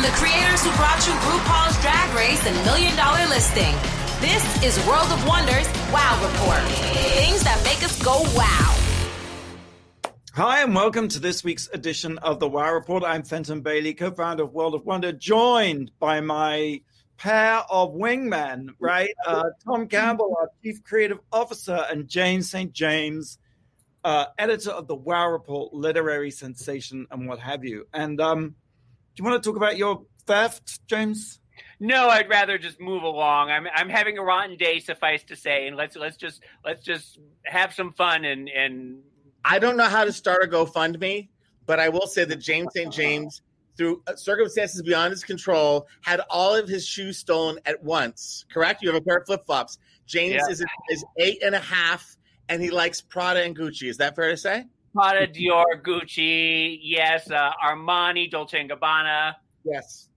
From the creators who brought you RuPaul's Drag Race and Million Dollar Listing, this is World of Wonders Wow Report. Things that make us go wow. Hi, and welcome to this week's edition of the Wow Report. I'm Fenton Bailey, co founder of World of Wonder, joined by my pair of wingmen, right? Uh, Tom Campbell, our chief creative officer, and James St. James, uh, editor of the Wow Report, literary sensation, and what have you. And um, you want to talk about your theft, James? No, I'd rather just move along. I'm I'm having a rotten day, suffice to say, and let's let's just let's just have some fun and and. I don't know how to start a GoFundMe, but I will say that James St. James through uh, circumstances beyond his control, had all of his shoes stolen at once. Correct? You have a pair of flip flops. James yeah. is, is eight and a half, and he likes Prada and Gucci. Is that fair to say? Prada, Dior, Gucci, yes, uh, Armani, Dolce and Gabbana. Yes.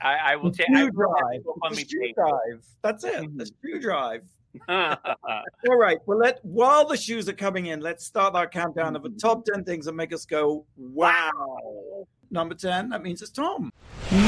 I, I will take. Shoe drive. Shoe drive. That's it. The shoe drive. All right. Well, let while the shoes are coming in, let's start our countdown of the top ten things that make us go wow. Number ten. That means it's Tom.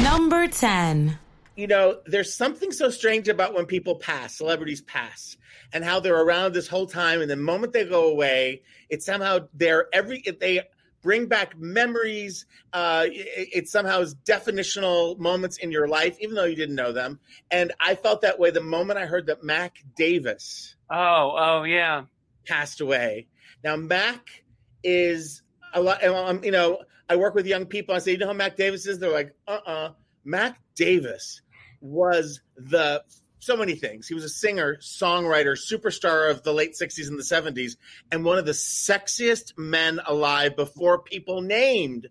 Number ten. You know, there's something so strange about when people pass, celebrities pass, and how they're around this whole time, and the moment they go away, it's somehow they're every they bring back memories. Uh, it, it, somehow is definitional moments in your life, even though you didn't know them. And I felt that way the moment I heard that Mac Davis. Oh, oh yeah, passed away. Now Mac is a lot. Um, you know, I work with young people. I say, you know who Mac Davis is? They're like, uh, uh-uh. uh Mac Davis was the so many things. He was a singer, songwriter, superstar of the late 60s and the 70s, and one of the sexiest men alive before people named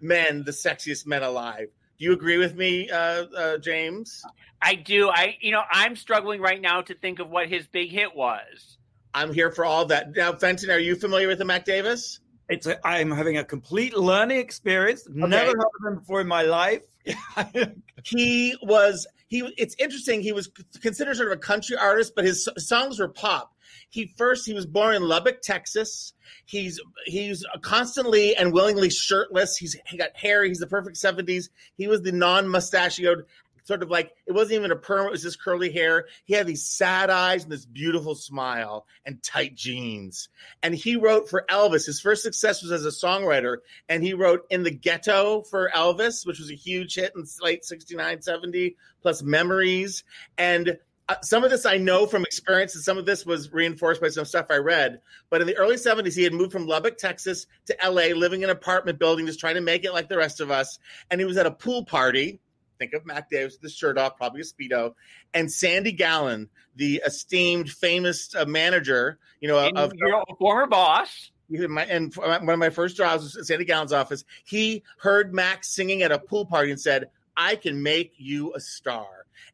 men the sexiest men alive. Do you agree with me, uh, uh, James? I do. I, you know, I'm struggling right now to think of what his big hit was. I'm here for all that. Now, Fenton, are you familiar with the Mac Davis? It's a, I'm having a complete learning experience. Okay. Never heard of him before in my life. he was he. It's interesting. He was considered sort of a country artist, but his songs were pop. He first he was born in Lubbock, Texas. He's he's constantly and willingly shirtless. He's he got hair. He's the perfect seventies. He was the non mustachioed sort of like it wasn't even a perm, it was just curly hair. He had these sad eyes and this beautiful smile and tight jeans. And he wrote for Elvis. His first success was as a songwriter, and he wrote In the Ghetto for Elvis, which was a huge hit in late 69, 70, plus Memories. And uh, some of this I know from experience, and some of this was reinforced by some stuff I read. But in the early 70s, he had moved from Lubbock, Texas to LA, living in an apartment building, just trying to make it like the rest of us. And he was at a pool party Think of Mac Davis with the shirt off, probably a speedo, and Sandy Gallin, the esteemed, famous uh, manager, you know, of, your former boss. My, and one of my first jobs was at Sandy Gallin's office. He heard Max singing at a pool party and said, "I can make you a star."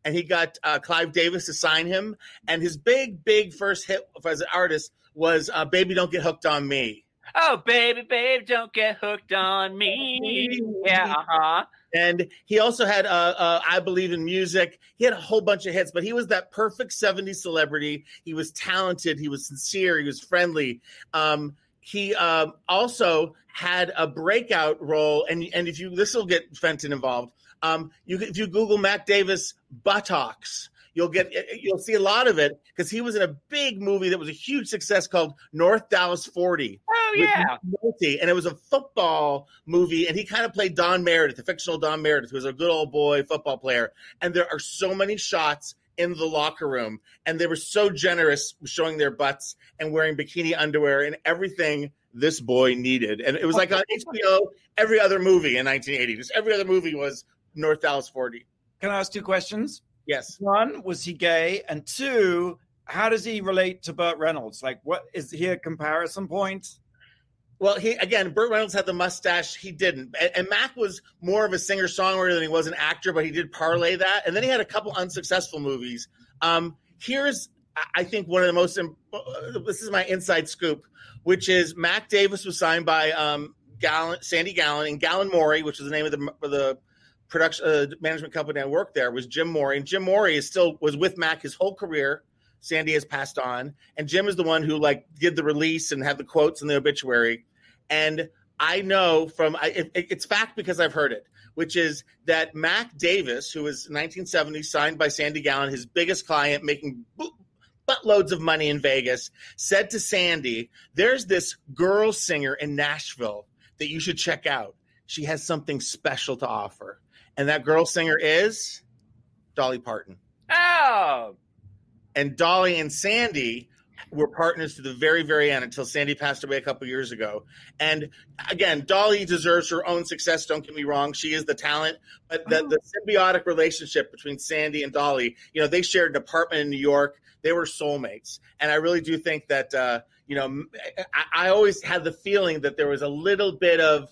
And he got uh, Clive Davis to sign him. And his big, big first hit as an artist was uh, "Baby Don't Get Hooked on Me." Oh, baby, babe, don't get hooked on me. Yeah, uh huh. And he also had, uh, uh, I believe in music. He had a whole bunch of hits, but he was that perfect 70s celebrity. He was talented. He was sincere. He was friendly. Um, he um, also had a breakout role, and and if you this will get Fenton involved. Um, you if you Google Mac Davis buttocks, You'll get eh, eh, you'll see a lot of it because he was in a big movie that was a huge success called North Dallas 40. Oh yeah, and it was a football movie, and he kind of played Don Meredith, the fictional Don Meredith, who was a good old boy football player. And there are so many shots in the locker room, and they were so generous showing their butts and wearing bikini underwear and everything this boy needed. And it was like on HBO every other movie in 1980. Just every other movie was North Dallas 40. Can I ask two questions? Yes. One, was he gay? And two, how does he relate to Burt Reynolds? Like, what is he a comparison point? Well, he again, Burt Reynolds had the mustache. He didn't, and, and Mac was more of a singer songwriter than he was an actor, but he did parlay that. And then he had a couple unsuccessful movies. Um, here's, I think, one of the most. Uh, this is my inside scoop, which is Mac Davis was signed by um, Gallin, Sandy Gallin, and Gallin Morey, which is the name of the the production uh, management company I worked there was Jim Morey, and Jim Morey is still was with Mac his whole career. Sandy has passed on, and Jim is the one who like did the release and had the quotes in the obituary. And I know from I, it, it's fact because I've heard it, which is that Mac Davis, who was 1970 signed by Sandy Gallin, his biggest client, making buttloads of money in Vegas, said to Sandy, "There's this girl singer in Nashville that you should check out. She has something special to offer." And that girl singer is Dolly Parton. Oh. And Dolly and Sandy were partners to the very, very end until Sandy passed away a couple years ago. And again, Dolly deserves her own success. Don't get me wrong; she is the talent. But the, oh. the symbiotic relationship between Sandy and Dolly, you know, they shared an apartment in New York. They were soulmates, and I really do think that uh, you know, I, I always had the feeling that there was a little bit of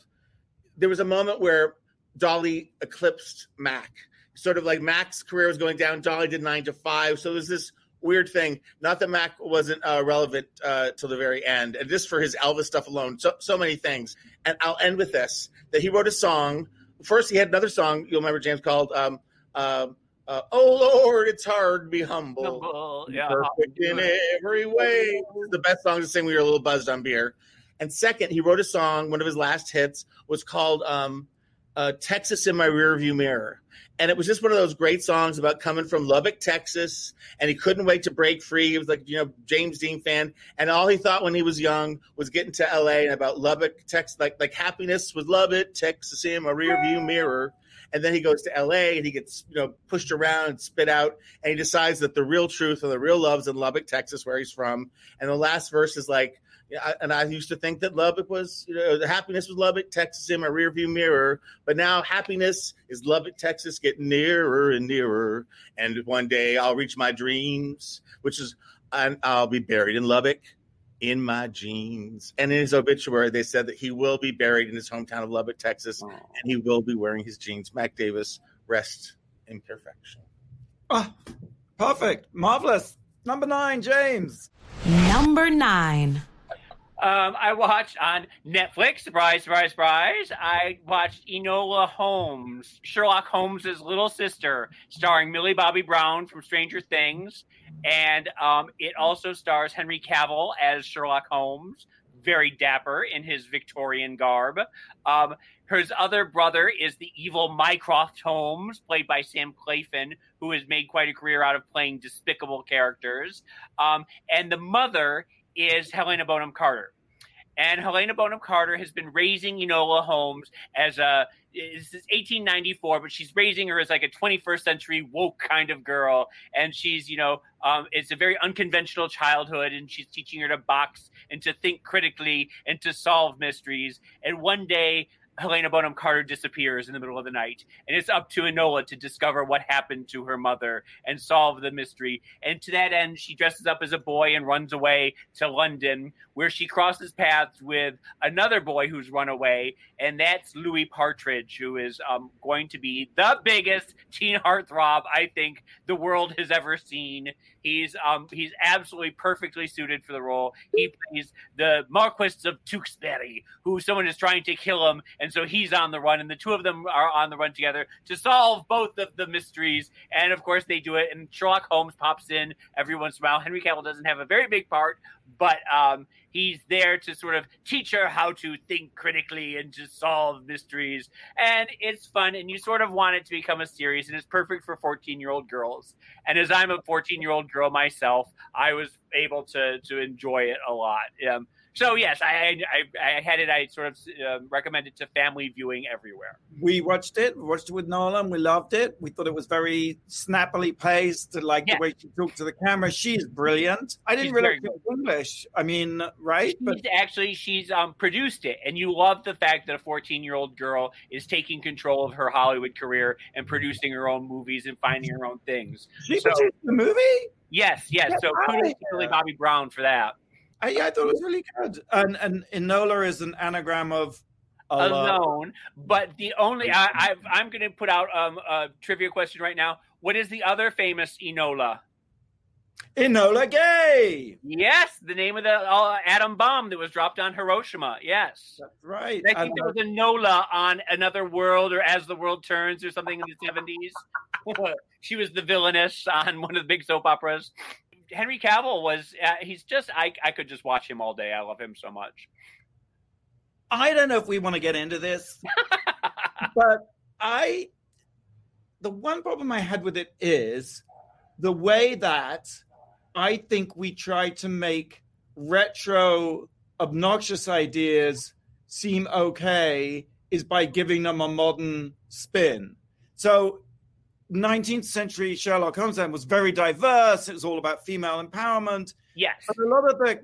there was a moment where Dolly eclipsed Mac. Sort of like Mac's career was going down, Dolly did nine to five. So there's this weird thing. Not that Mac wasn't uh, relevant uh, till the very end, and just for his Elvis stuff alone, so so many things. And I'll end with this: that he wrote a song. First, he had another song you'll remember, James, called um, uh, uh "Oh Lord, It's Hard to Be Humble." humble yeah. Perfect in every way. The best song to sing when you're a little buzzed on beer. And second, he wrote a song. One of his last hits was called um, uh, "Texas in My Rearview Mirror." and it was just one of those great songs about coming from Lubbock, Texas, and he couldn't wait to break free. He was like, you know, James Dean fan, and all he thought when he was young was getting to L.A. and about Lubbock, Texas, like like happiness was Lubbock, Texas in my rearview mirror. And then he goes to L.A. and he gets you know pushed around and spit out, and he decides that the real truth and the real love's in Lubbock, Texas, where he's from. And the last verse is like, and I used to think that Lubbock was, you know, the happiness was Lubbock, Texas in my rearview mirror. But now happiness is Lubbock, Texas, getting nearer and nearer. And one day I'll reach my dreams, which is I'll be buried in Lubbock in my jeans. And in his obituary, they said that he will be buried in his hometown of Lubbock, Texas, and he will be wearing his jeans. Mac Davis, rest in perfection. Oh, perfect. Marvelous. Number nine, James. Number nine. Um, I watched on Netflix, surprise, surprise, surprise. I watched Enola Holmes, Sherlock Holmes's little sister, starring Millie Bobby Brown from Stranger Things, and um, it also stars Henry Cavill as Sherlock Holmes, very dapper in his Victorian garb. Um, his other brother is the evil Mycroft Holmes, played by Sam Claflin, who has made quite a career out of playing despicable characters. Um, and the mother is Helena Bonham Carter. And Helena Bonham Carter has been raising Enola Holmes as a this is 1894, but she's raising her as like a 21st century woke kind of girl, and she's you know um, it's a very unconventional childhood, and she's teaching her to box and to think critically and to solve mysteries. And one day, Helena Bonham Carter disappears in the middle of the night, and it's up to Enola to discover what happened to her mother and solve the mystery. And to that end, she dresses up as a boy and runs away to London, where she crosses paths with another boy who's run away, and that's Louis Partridge, who is um, going to be the biggest teen heartthrob I think the world has ever seen. He's um, he's absolutely perfectly suited for the role. He plays the Marquis of Tewkesbury, who someone is trying to kill him and so he's on the run, and the two of them are on the run together to solve both of the mysteries. And of course, they do it. And Sherlock Holmes pops in every once in a while. Henry Cavill doesn't have a very big part, but um, he's there to sort of teach her how to think critically and to solve mysteries. And it's fun, and you sort of want it to become a series, and it's perfect for 14 year old girls. And as I'm a 14 year old girl myself, I was able to to enjoy it a lot. Um, so yes, I I, I had it. I sort of uh, recommended to family viewing everywhere. We watched it. We watched it with Nolan. We loved it. We thought it was very snappily paced. Like yeah. the way she talked to the camera. She's brilliant. I didn't she's really speak English. I mean, right? She's but actually, she's um, produced it, and you love the fact that a 14 year old girl is taking control of her Hollywood career and producing her own movies and finding her own things. She so, produced the movie. Yes, yes. so kudos to Millie Bobby Brown for that. I, yeah, I thought it was really good. And and Enola is an anagram of alone. But the only I, I am going to put out um, a trivia question right now. What is the other famous Enola? Enola Gay. Yes, the name of the uh, atom bomb that was dropped on Hiroshima. Yes, that's right. I think there was Enola on Another World or As the World Turns or something in the seventies. she was the villainess on one of the big soap operas. Henry Cavill was uh, he's just I I could just watch him all day. I love him so much. I don't know if we want to get into this, but I, the one problem I had with it is the way that I think we try to make retro, obnoxious ideas seem okay is by giving them a modern spin. So 19th century Sherlock Holmes then was very diverse. It was all about female empowerment. Yes. But a lot of the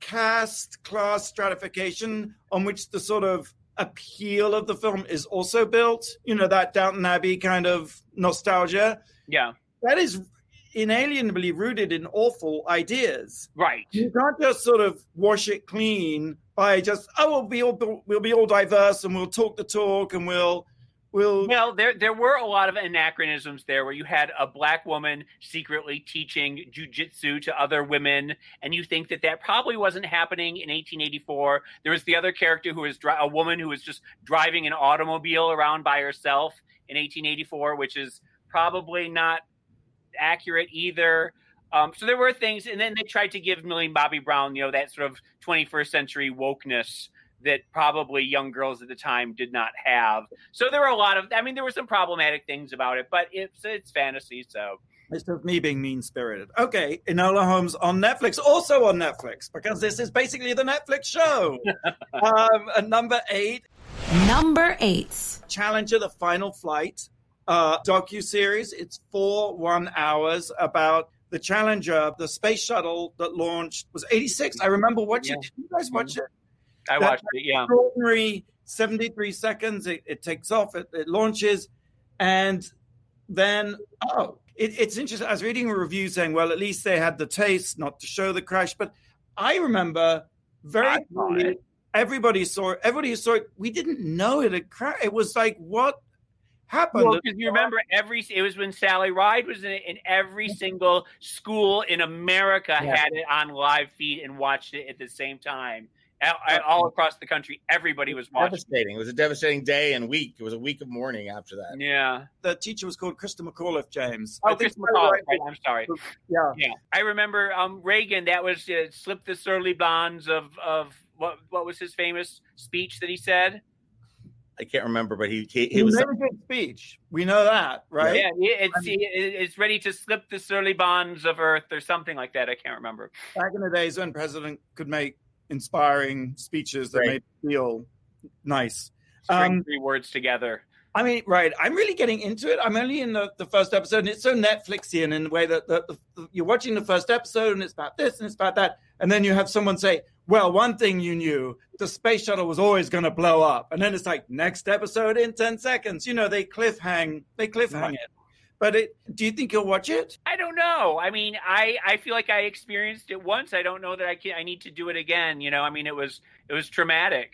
caste class stratification on which the sort of appeal of the film is also built, you know, that Downton Abbey kind of nostalgia. Yeah. That is inalienably rooted in awful ideas. Right. You can't just sort of wash it clean by just oh we'll be all we'll be all diverse and we'll talk the talk and we'll we'll Well, there there were a lot of anachronisms there where you had a black woman secretly teaching jujitsu to other women, and you think that that probably wasn't happening in 1884. There was the other character who was dri- a woman who was just driving an automobile around by herself in 1884, which is probably not accurate either. Um, so there were things, and then they tried to give Millie Bobby Brown, you know, that sort of 21st century wokeness that probably young girls at the time did not have. So there were a lot of, I mean, there were some problematic things about it, but it's it's fantasy, so It's just me being mean spirited. Okay, Enola Holmes on Netflix, also on Netflix, because this is basically the Netflix show. um, at number eight, Number eight. Challenger: The Final Flight uh, docu series. It's four one hours about the Challenger, the space shuttle that launched was eighty six. I remember watching. Yeah. Did you guys watch it? I watched it. Yeah, extraordinary 73 seconds. It, it takes off, it, it launches, and then, oh, it, it's interesting. I was reading a review saying, well, at least they had the taste not to show the crash. But I remember very clearly, everybody saw it. Everybody saw it. We didn't know it had crashed. It was like, what happened? Well, because you remember every it was when Sally Ride was in it, and every single school in America Yeah. had it on live feed and watched it at the same time. All, all across the country, everybody was watching. Devastating. It was a devastating day and week. It was a week of mourning after that. Yeah. the teacher was called Christa McAuliffe, James. Oh, I think Chris McCall. right. Right, I'm sorry. Yeah. Yeah, I remember um, Reagan. That was uh, slip the surly bonds of of what what was his famous speech that he said? I can't remember, but he he, He he was made a good speech. We know that, right? Yeah, it- it's it's ready to slip the surly bonds of Earth or something like that. I can't remember. back in the days when president could make inspiring speeches that Right. made feel nice. String Um, three words together. I mean, right? I'm really getting into it. I'm only in the, the first episode, and it's so Netflixian in the way that the, the, the- you're watching the first episode, and it's about this and it's about that, and then you have someone say, "Well, one thing you knew: the space shuttle was always going to blow up," and then it's like next episode in ten seconds. You know, they cliffhang, they cliffhang it. But it, do you think you'll watch it? I don't know. I mean, I I feel like I experienced it once. I don't know that I can. I need to do it again. You know, I mean, it was it was traumatic.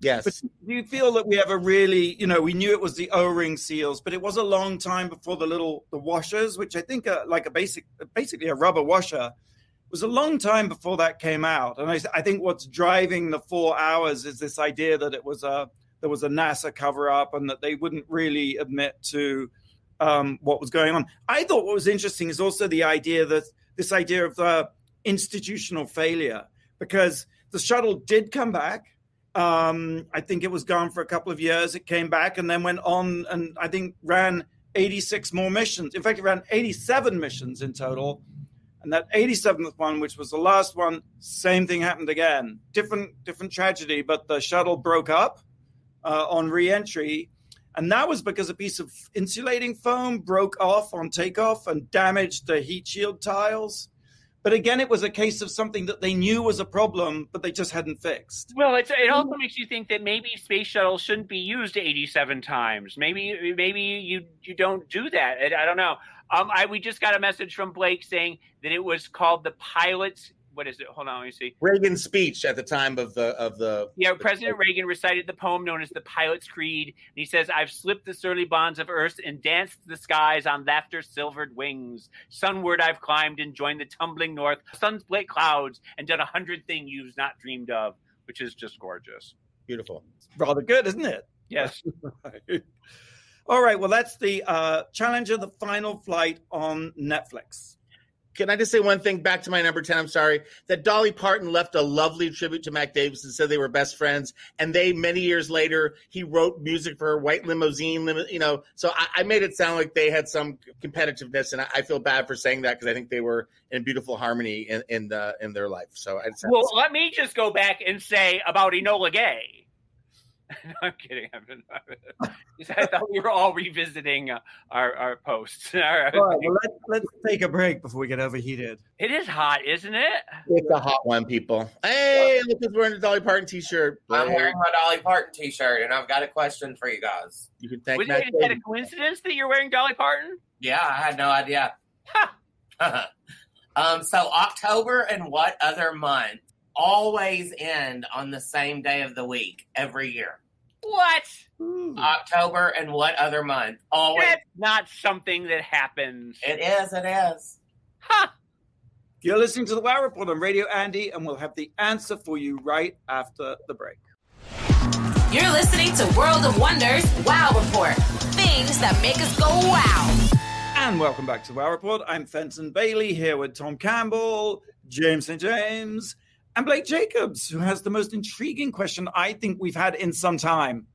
yes. But do you feel that we have a really, you know, we knew it was the O-ring seals, but it was a long time before the little the washers, which I think are like a basic, basically a rubber washer, it was a long time before that came out. And I, I think what's driving the four hours is this idea that it was a there was a NASA cover up and that they wouldn't really admit to um, what was going on. I thought what was interesting is also the idea that this idea of uh, institutional failure, because the shuttle did come back. Um, I think it was gone for a couple of years. It came back and then went on and I think ran 86 more missions. In fact, it ran 87 missions in total. And that 87th one, which was the last one, same thing happened again. Different, different tragedy, but the shuttle broke up uh, on re-entry, and that was because a piece of insulating foam broke off on takeoff and damaged the heat shield tiles. But again, it was a case of something that they knew was a problem, but they just hadn't fixed. Well, it also makes you think that maybe space shuttles shouldn't be used 87 times. Maybe maybe you you don't do that. I, I don't know. Um, I we just got a message from Blake saying that it was called the pilots. What is it? Hold on, let me see. Reagan's speech at the time of the of the Yeah, President Reagan recited the poem known as the Pilot's Creed. And he says, I've slipped the surly bonds of earth and danced the skies on laughter silvered wings. Sunward I've climbed and joined the tumbling north, sunsplit clouds, and done a hundred things you've not dreamed of, which is just gorgeous. beautiful. Rather good, isn't it? Yes. Right. All right. Well, that's the uh, Challenger, the final flight on Netflix. Can I just say one thing back to my number 10? I'm sorry. That Dolly Parton left a lovely tribute to Mac Davis and said they were best friends. And they, many years later, he wrote music for her White Limousine, you know. So I, I made it sound like they had some competitiveness. And I, I feel bad for saying that because I think they were in beautiful harmony in, in, the, in their life. So I well, let me just go back and say about Enola Gay. No, I'm kidding. I thought we were all revisiting uh, our, our posts. all right. All right well, let's, let's take a break before we get overheated. It is hot, isn't it? It's a hot one, people. Hey, look who's wearing a Dolly Parton t-shirt. I'm wearing my Dolly Parton t-shirt, and I've got a question for you guys. You can thank Was it, is that a coincidence that you're wearing Dolly Parton? Yeah, I had no idea. um, so October and what other month always end on the same day of the week every year. What? October and what other month? Always. That's not something that happens. It is. It is. Huh. You're listening to the Wow Report on Radio Andy, and we'll have the answer for you right after the break. You're listening to World of Wonders Wow Report. Things that make us go wow. And welcome back to the Wow Report. I'm Fenton Bailey here with Tom Campbell, James St. James, and Blake Jacobs, who has the most intriguing question I think we've had in some time.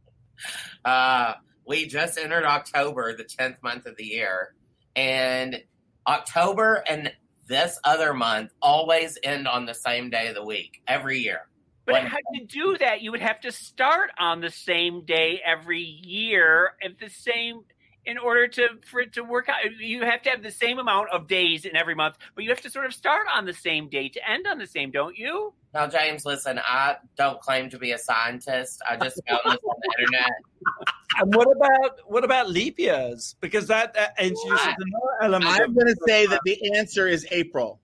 Uh, we just entered October, the 10th month of the year, and October and this other month always end on the same day of the week every year. But When- how to do that, you would have to start on the same day every year at the same in order to for it to work out. You have to have the same amount of days in every month, but you have to sort of start on the same day to end on the same, don't you? Now, James, listen, I don't claim to be a scientist. I just found this on the internet. And what about what about leap years? Because that, that introduces another element. I'm going to say that the answer is April.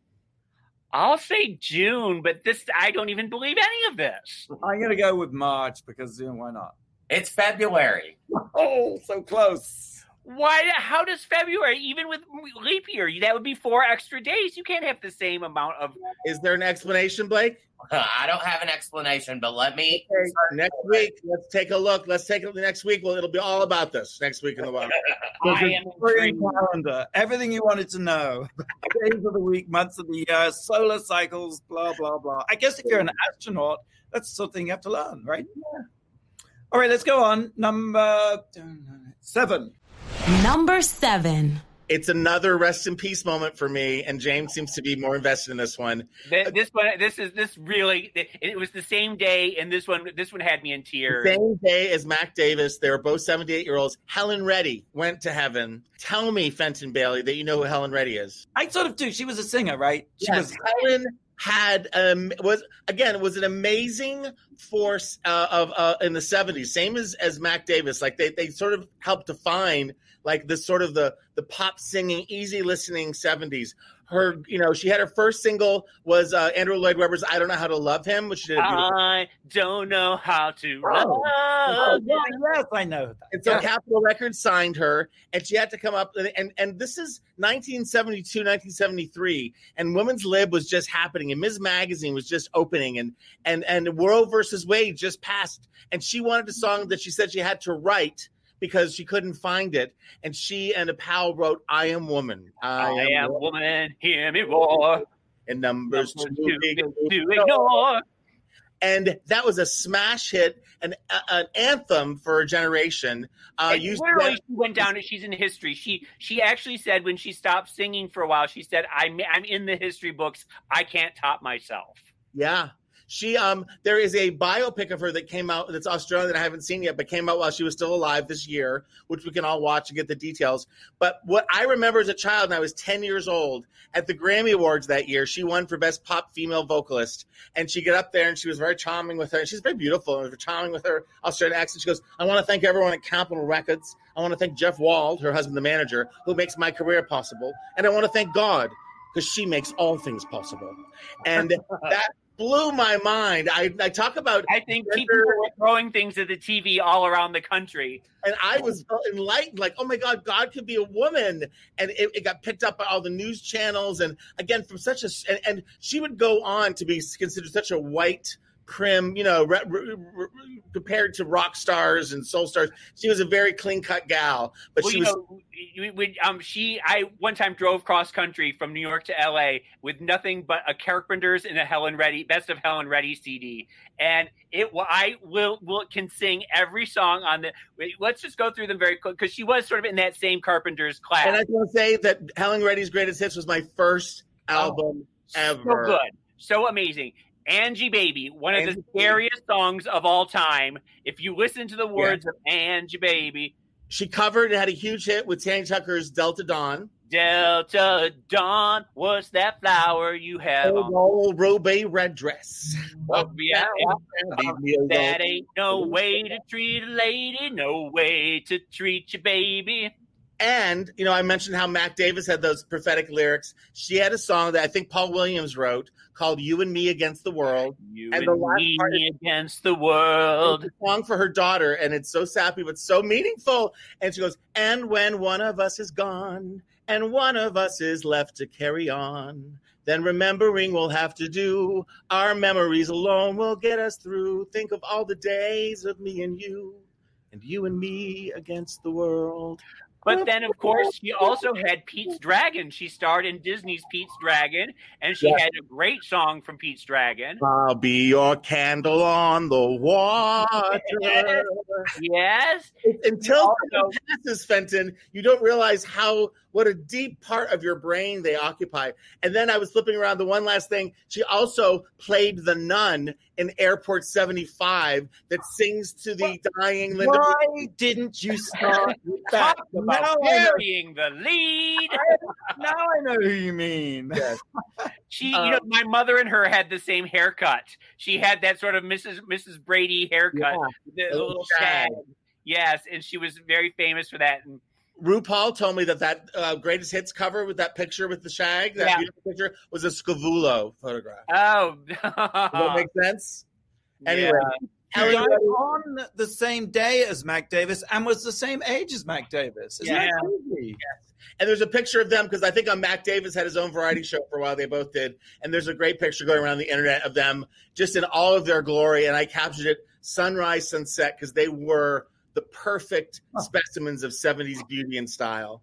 I'll say June, but this I don't even believe any of this. I'm going to go with March because you know, why not? It's February. Oh, so close. Why? How does February, even with leap year, that would be four extra days? You can't have the same amount of. Is there an explanation, Blake? I don't have an explanation, but let me. Next week, let's take a look. Let's take it look next week. Well, it'll be all about this next week in the wild. I am Gregorian intrigued. calendar, everything you wanted to know, days of the week, months of the year, solar cycles, blah blah blah. I guess if you're an astronaut, that's the sort of thing you have to learn, right? Yeah. All right, let's go on. Number seven. Number seven. It's another rest in peace moment for me, and James seems to be more invested in this one. Th- This one, this is this really. It, it was the same day, and this one, this one had me in tears. Same day as Mac Davis, they were both 78 year olds. Helen Reddy went to heaven. Tell me, Fenton Bailey, that you know who Helen Reddy is. I sort of do. She was a singer, right? She Yes, was. Helen had um was again was an amazing force uh, of uh, in the 70s same as as Mac Davis like they they sort of helped define like the sort of the the pop singing easy listening 70s her you know she had her first single was uh, Andrew Lloyd Webber's I don't know how to love him which she did I don't know how to Oh. love. Oh, yeah, yes, I know that. And so Yeah. Capitol Records signed her, and she had to come up. And, and and this is 1972, 1973, and Women's Lib was just happening, and Ms. Magazine was just opening, and and and Roe versus Wade just passed, and she wanted a song that she said she had to write because she couldn't find it, and she and a pal wrote "I Am Woman." I am woman, hear me roar. and numbers Numbers too too big big to to ignore. and that was a smash hit, an an anthem for a generation. Uh, And literally, she went down and she's in history. She she actually said when she stopped singing for a while, she said, "I'm I'm in the history books. I can't top myself." Yeah. She um there is a biopic of her that came out that's Australian that I haven't seen yet, but came out while she was still alive this year, which we can all watch and get the details. But what I remember as a child, and I was 10 years old, at the Grammy Awards that year, she won for Best Pop Female Vocalist. And she got up there and she was very charming with her. And she's very beautiful and very charming with her Australian accent. She goes, I want to thank everyone at Capitol Records. I want to thank Jeff Wald, her husband, the manager, who makes my career possible. And I want to thank God because she makes all things possible. And that blew my mind. I, I talk about, I think people were throwing things at the TV all around the country. and I was enlightened, like, oh my God, God could be a woman. And it, it got picked up by all the news channels. And again, from such a, and, and she would go on to be considered such a white prim, you know, re- re- re- compared to rock stars and soul stars. She was a very clean cut gal, but well, she was. know, we- we- um, she, I one time drove cross country from New York to L.A. with nothing but a Carpenters and a Helen Reddy Best of Helen Reddy CD, and it. I will, will can sing every song on the. Let's just go through them very quick because she was sort of in that same Carpenters class. and I just want to say that Helen Reddy's Greatest Hits was my first album ever. So good, so amazing. Angie Baby, one of Angie the Baby. scariest songs of all time. If you listen to the words of Angie Baby, She covered and had a huge hit with Tanya Tucker's Delta Dawn. Delta Dawn, what's that flower you have on? Old robe red dress. Oh, yeah, yeah. That ain't no way to treat a lady, no way to treat your baby. And you know, I mentioned how Mac Davis had those prophetic lyrics. She had a song that I think Paul Williams wrote called "You and Me Against the World." You And and, the last me part is- against the world. It's a song for her daughter, and it's so sappy but so meaningful. And she goes, "And when one of us is gone, and one of us is left to carry on." Then remembering we'll have to do. Our memories alone will get us through. Think of all the days of me and you, and you and me against the world. But then, of course, she also had Pete's Dragon. She starred in Disney's Pete's Dragon, and she Yeah. had a great song from Pete's Dragon. I'll be your candle on the water. Yes. Until Also- time passes, Fenton, you don't realize how what a deep part of your brain they occupy. And then I was flipping around the one last thing. She also played the nun in Airport 75 that sings to the dying Linda. Why didn't you start with that? Talk Now about I, carrying the lead. now I know who you mean. Yes. She, you know, Um, my mother and her had the same haircut. She had that sort of Mrs. Mrs. Brady haircut, the little little shag. shag. Yes, and she was very famous for that. And RuPaul told me that that uh, greatest hits cover with that picture with the shag, that Yeah. beautiful picture, was a Scavullo photograph. oh, Does that make sense? Anyway, Yeah. He Helen died on the same day as Mac Davis and was the same age as Mac Davis. Isn't that Yeah. crazy? And there's a picture of them because I think on Mac Davis had his own variety show for a while. They both did. And there's a great picture going around the internet of them just in all of their glory. And I captured it sunrise, sunset because they were the perfect specimens of 70s beauty and style.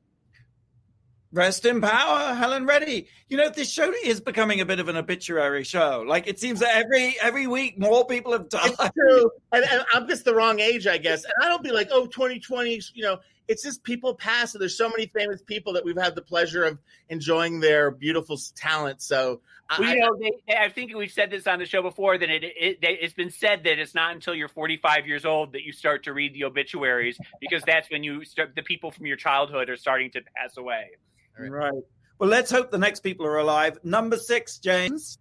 Rest in power, Helen Reddy. You know, this show is becoming a bit of an obituary show. Like it seems that every every week more people have died. It's true. And, and I'm just the wrong age, I guess. And I don't be like, oh, 2020, you know, it's just people pass. And there's so many famous people that we've had the pleasure of enjoying their beautiful talent. So I, you know, they, I think we've said this on the show before that it, it, it's been said that it's not until you're 45 years old that you start to read the obituaries because that's when you start the people from your childhood are starting to pass away. Right. Well, let's hope the next people are alive. Number six, James.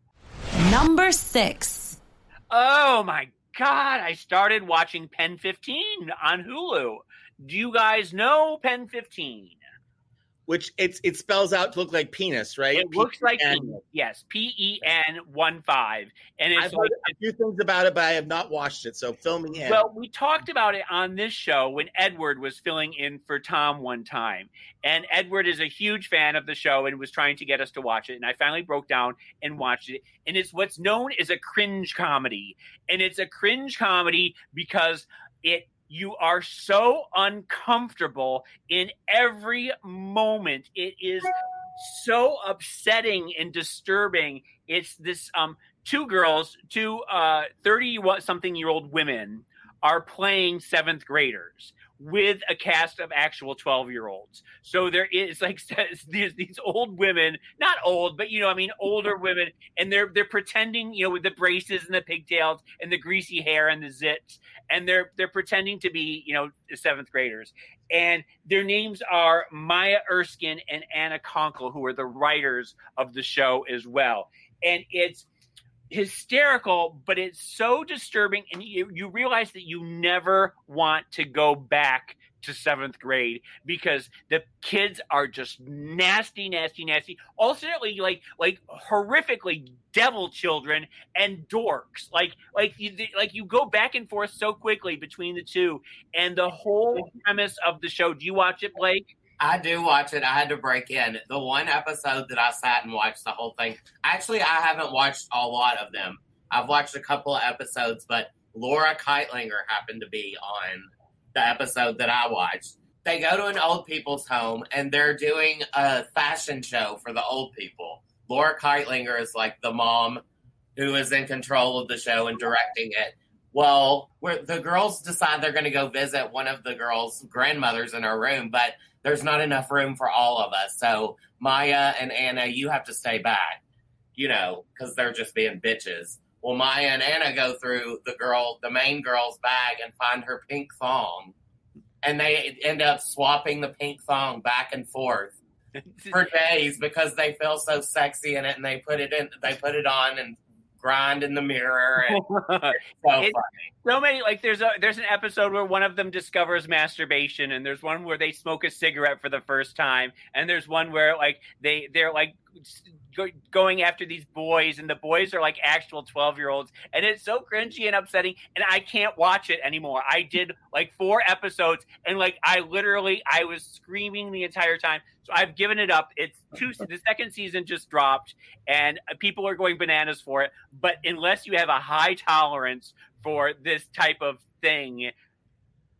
Number six. Oh my god! I started watching Pen 15 on Hulu. Do you guys know Pen 15? which it's it spells out to look like penis, right? It looks like P-E-N. penis. yes, P E N one five, and it's I've like a few things about it, but I have not watched it. So fill me in. Well, we talked about it on this show when Edward was filling in for Tom one time. And Edward is a huge fan of the show and was trying to get us to watch it. And I finally broke down and watched it. And it's what's known as a cringe comedy. And it's a cringe comedy because it you are so uncomfortable in every moment. It is so upsetting and disturbing. It's this um two girls, two uh 30 something year old women are playing seventh graders with a cast of actual 12 year olds. So there is like these, these old women, not old, but you know, I mean, older women, and they're they're pretending, you know, with the braces and the pigtails and the greasy hair and the zits, and they're they're pretending to be, you know, seventh graders. And their names are Maya Erskine and Anna Konkle, who are the writers of the show as well. And it's hysterical, but it's so disturbing, and you, you realize that you never want to go back to seventh grade because the kids are just nasty, nasty, nasty. Alternately, like like horrifically devil children and dorks. Like like you like you go back and forth so quickly between the two, and the whole premise of the show. Do you watch it, Blake? I do watch it. I had to break in. The one episode that I sat and watched the whole thing. Actually, I haven't watched a lot of them. I've watched a couple of episodes, but Laura Kightlinger happened to be on the episode that I watched. They go to an old people's home and they're doing a fashion show for the old people. Laura Kightlinger is like the mom who is in control of the show and directing it. Well, where the girls decide they're going to go visit one of the girls' grandmothers in her room, but there's not enough room for all of us. So Maya and Anna, you have to stay back, you know, because they're just being bitches. Well, Maya and Anna go through the girl, the main girl's bag and find her pink thong. And they end up swapping the pink thong back and forth for days because they feel so sexy in it and they put it in they put it on and grind in the mirror and oh so It- funny. So many like there's a there's an episode where one of them discovers masturbation and there's one where they smoke a cigarette for the first time and there's one where like they they're like go, going after these boys and the boys are like actual 12 year olds and it's so cringy and upsetting and i can't watch it anymore. I did like four episodes and like i literally i was screaming the entire time. So i've given it up. It's two the second season just dropped and uh, people are going bananas for it but unless you have a high tolerance for this type of thing.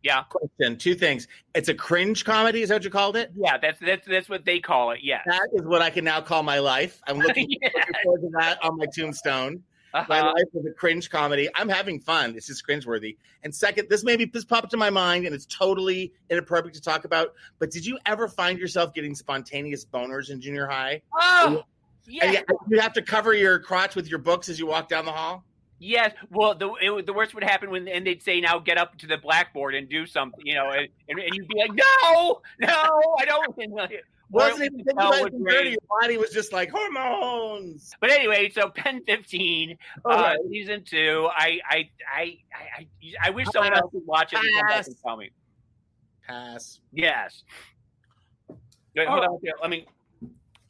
Yeah, Question: Two things. It's a cringe comedy. Is that what you called it? yeah, that's that's that's what they call it. Yeah, That is what I can now call my life. I'm looking, Yeah. looking forward to that on my tombstone. My Uh-huh. life is a cringe comedy. I'm having fun. It's just cringeworthy. And second, this maybe this popped to my mind, and it's totally inappropriate to talk about. But did you ever find yourself getting spontaneous boners in junior high? Oh, yeah, you you have to cover your crotch with your books as you walk down the hall. Yes. Well, the it, the worst would happen when and they'd say, "Now get up to the blackboard and do something," you know, and, and, and you'd be like, "No, no, I don't." Wasn't even thinking about would anything ring. dirty. Your body was just like hormones. But anyway, so Pen 15, uh, season two. I, I, I, I, I, wish someone else would watch it and come back and tell me. Pass. Yes. Wait, hold on. Let me.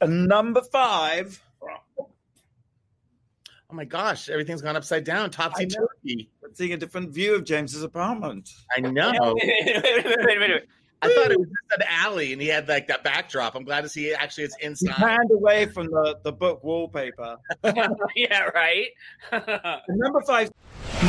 And number five, Oh my gosh, everything's gone upside down. Topsy I know. turvy. we're seeing a different view of James's apartment. I know. wait, wait, wait, wait, wait, wait. I thought it was just an alley, and he had like that backdrop. I'm glad to see it. Actually, it's He inside. panned away from the, the book wallpaper. yeah, right. Number five,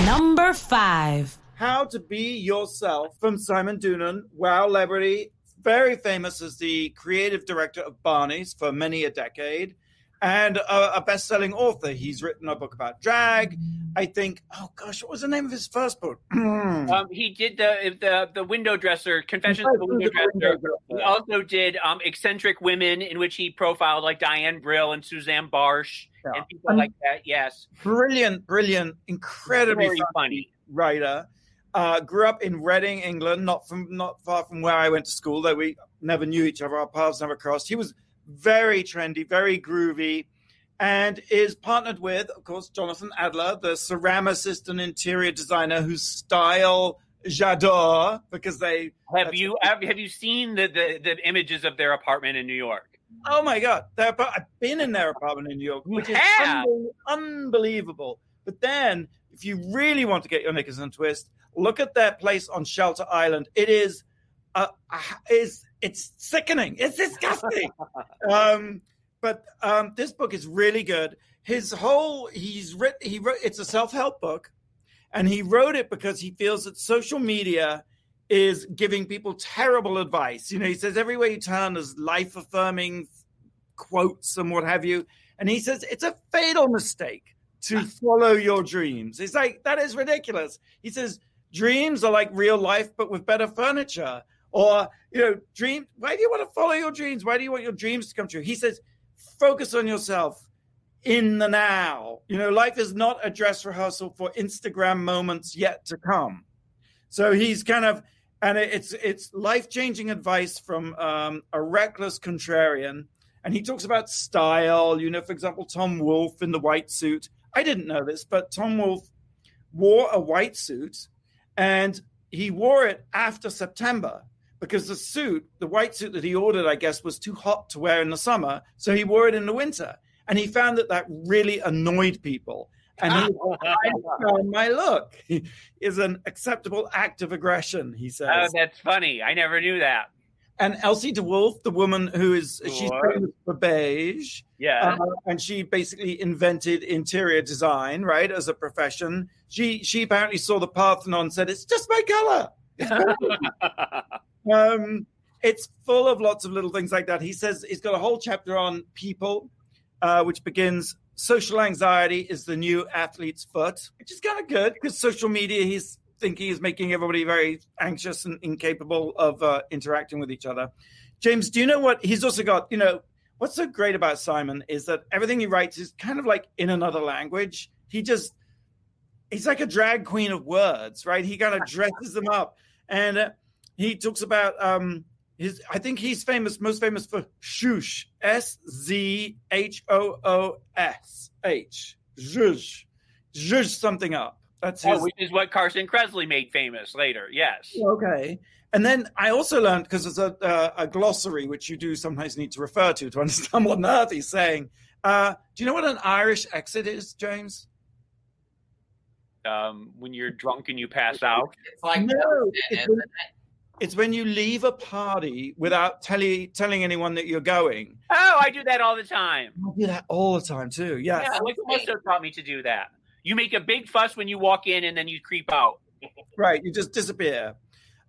Number five. How to Be Yourself from Simon Doonan, Wow Celebrity, very famous as the creative director of Barney's for many a decade, and a, a best selling author. He's written a book about drag. I think, oh gosh, what was the name of his first book? um, he did the the the window dresser, Confessions of a Window Dresser. He also did um, eccentric women, in which he profiled like Diane Brill and Suzanne Bartsch Yeah. and people like that. Yes, Brilliant, brilliant, incredibly very funny. writer. Uh, grew up in Reading, England, not from not far from where I went to school. Though we never knew each other, our paths never crossed. He was very trendy, very groovy, and is partnered with, of course, Jonathan Adler, the ceramicist and interior designer whose style j'adore because they. Have you have, have you seen the, the the images of their apartment in New York? Oh my God! Their, I've been in their apartment in New York, which is have? unbelievable. But then, if you really want to get your knickers in a twist, look at their place on Shelter Island. It is, uh, uh, is it's sickening. It's disgusting. um, but um, this book is really good. His whole he's written he wrote it's a self help book, and he wrote it because he feels that social media is giving people terrible advice. You know, he says everywhere you turn, there's life affirming quotes and what have you. And he says it's a fatal mistake to follow your dreams. It's like, that is ridiculous. He says dreams are like real life, but with better furniture. Or, you know, dream, why do you want to follow your dreams? Why do you want your dreams to come true? He says, focus on yourself in the now. You know, life is not a dress rehearsal for Instagram moments yet to come. So he's kind of, and it's it's life changing advice from um, a reckless contrarian. And he talks about style. You know, for example, Tom Wolfe in the white suit. I didn't know this, but Tom Wolfe wore a white suit, and he wore it after September because the suit, the white suit that he ordered, I guess, was too hot to wear in the summer. So he wore it in the winter, and he found that that really annoyed people. And he found my look is an acceptable act of aggression, he says. Oh, that's funny. I never knew that. and Elsie de Wolfe, the woman who is she's famous for beige, Yeah. uh, and she basically invented interior design, right, as a profession. She she apparently saw the Parthenon, and said, "It's just my color." Um, it's full of lots of little things like that. He says he's got a whole chapter on people, uh, which begins social anxiety is the new athlete's foot, which is kind of good because social media he's thinking is making everybody very anxious and incapable of uh, interacting with each other. James, do you know what he's also got? You know, what's so great about Simon is that everything he writes is kind of like in another language. He just he's like a drag queen of words, right? He kind of dresses them up, and uh, he talks about um his. I think he's famous, most famous for shoosh, S Z H O O S H, zhuzh, zhuzh something up. That's his. Oh, which is what Carson Kressley made famous later. Yes. Okay. And then I also learned because there's a, uh, a glossary which you do sometimes need to refer to to understand what on earth he's saying. Uh, do you know what an Irish exit is, James? Um, when you're drunk and you pass out. It's like No, it's when- It's when you leave a party without telling telling anyone that you're going. Oh, I do that all the time. I do that all the time too. Yes. Yeah, Michael also taught me to do that. You make a big fuss when you walk in and then you creep out. Right. You just disappear.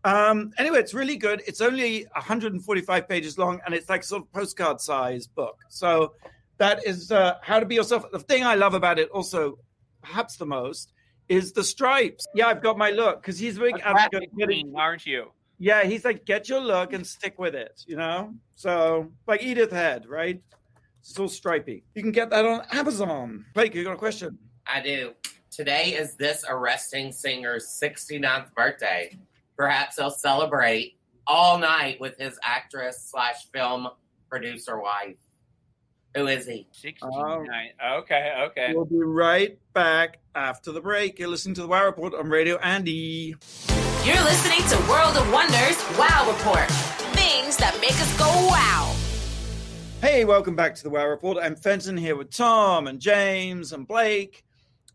Um, anyway, it's really good. It's only 145 pages long and it's like sort of postcard size book. So that is uh, how to be yourself. The thing I love about it also, perhaps the most, is the stripes. Yeah, I've got my look because he's a big advocate graphic getting queen, aren't you? Yeah, he's like, get your look and stick with it, you know? So, like Edith Head, right? It's all stripy. You can get that on Amazon. Blake, you got a question? I do. Today is this arresting singer's 69th birthday. Perhaps he'll celebrate all night with his actress slash film producer wife. Who is he? 69. okay, okay. We'll be right back after the break. You're listening to the Wow Report on Radio Andy. You're listening to World of Wonders Wow Report. Things that make us go wow. Hey, welcome back to the Wow Report. I'm Fenton here with Tom and James and Blake.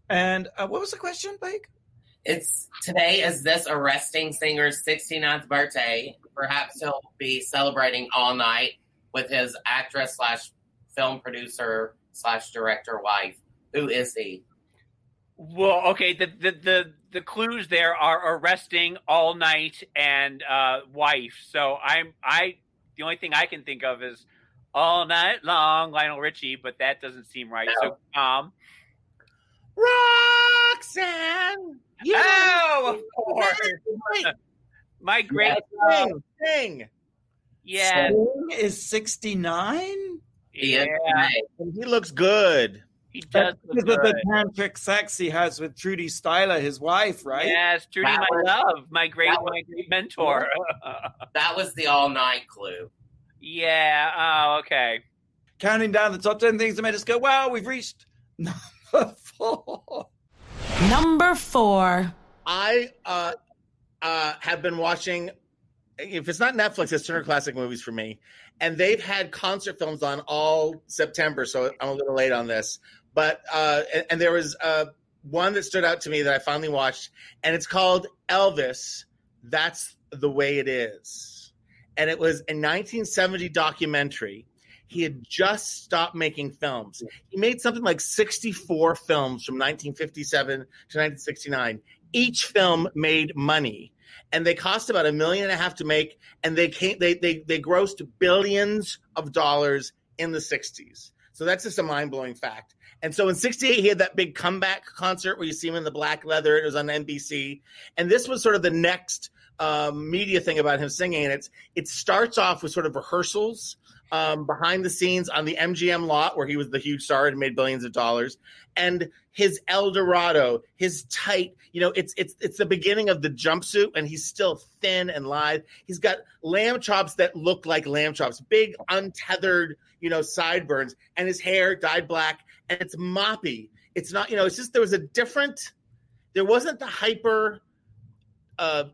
And uh, what was the question, Blake? It's today is this arresting singer's 69th birthday. Perhaps he'll be celebrating all night with his actress slash film producer slash director wife. Who is he? Well, okay. The, the the the clues there are arresting all night and uh, wife. So I'm I the only thing I can think of is all night long Lionel Richie, but that doesn't seem right. So um Roxanne. You Oh, of course. My great thing. sing. yeah. Sting is 69? He Yeah. And he looks good. He does That's look because of the tantric sex he has with Trudie Styler, his wife, right? Yes, Trudie, That my was- love, my great, was- my great mentor. That was the all night clue. yeah. Oh, okay. Counting down the top 10 things that made us go, wow, we've reached number four. Number four. I uh, uh, have been watching. If it's not Netflix, it's Turner Classic Movies for me, and they've had concert films on all September, so I'm a little late on this. But uh, and, and there was uh, one that stood out to me that I finally watched, and it's called Elvis. That's the way it is, and it was a 1970 documentary. He had just stopped making films. He made something like 64 films from 1957 to 1969 each film made money and they cost about a million and a half to make and they came they they, they grossed billions of dollars in the 60s so that's just a mind-blowing fact and so in 68 he had that big comeback concert where you see him in the black leather it was on nbc and this was sort of the next um, media thing about him singing and it's it starts off with sort of rehearsals um, behind the scenes on the MGM lot where he was the huge star and made billions of dollars, and his El Dorado, his tight, you know, it's it's it's the beginning of the jumpsuit, and he's still thin and lithe. He's got lamb chops that look like lamb chops, big untethered, you know, sideburns, and his hair dyed black, and it's moppy. It's not, you know, it's just there was a different, there wasn't the hyper, uh,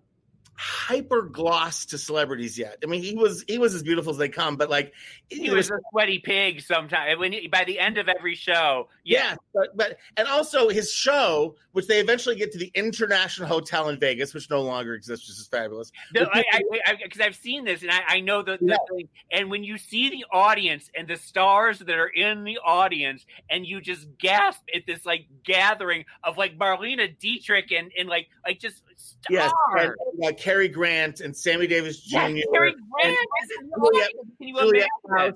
hyper gloss to celebrities yet. I mean, he was he was as beautiful as they come, but like he was a sweaty pig. Sometimes when he, by the end of every show, yeah. yeah. but but and also his show, which they eventually get to the International Hotel in Vegas, which no longer exists, which is fabulous. No, because I've seen this and I, I know the, the yeah. And when you see the audience and the stars that are in the audience, and you just gasp at this like gathering of like Marlene Dietrich and and like like just Yes, and, uh, Cary Grant and Sammy Davis Jr. Yes, Cary Grant is Juliet, Juliet Prowse,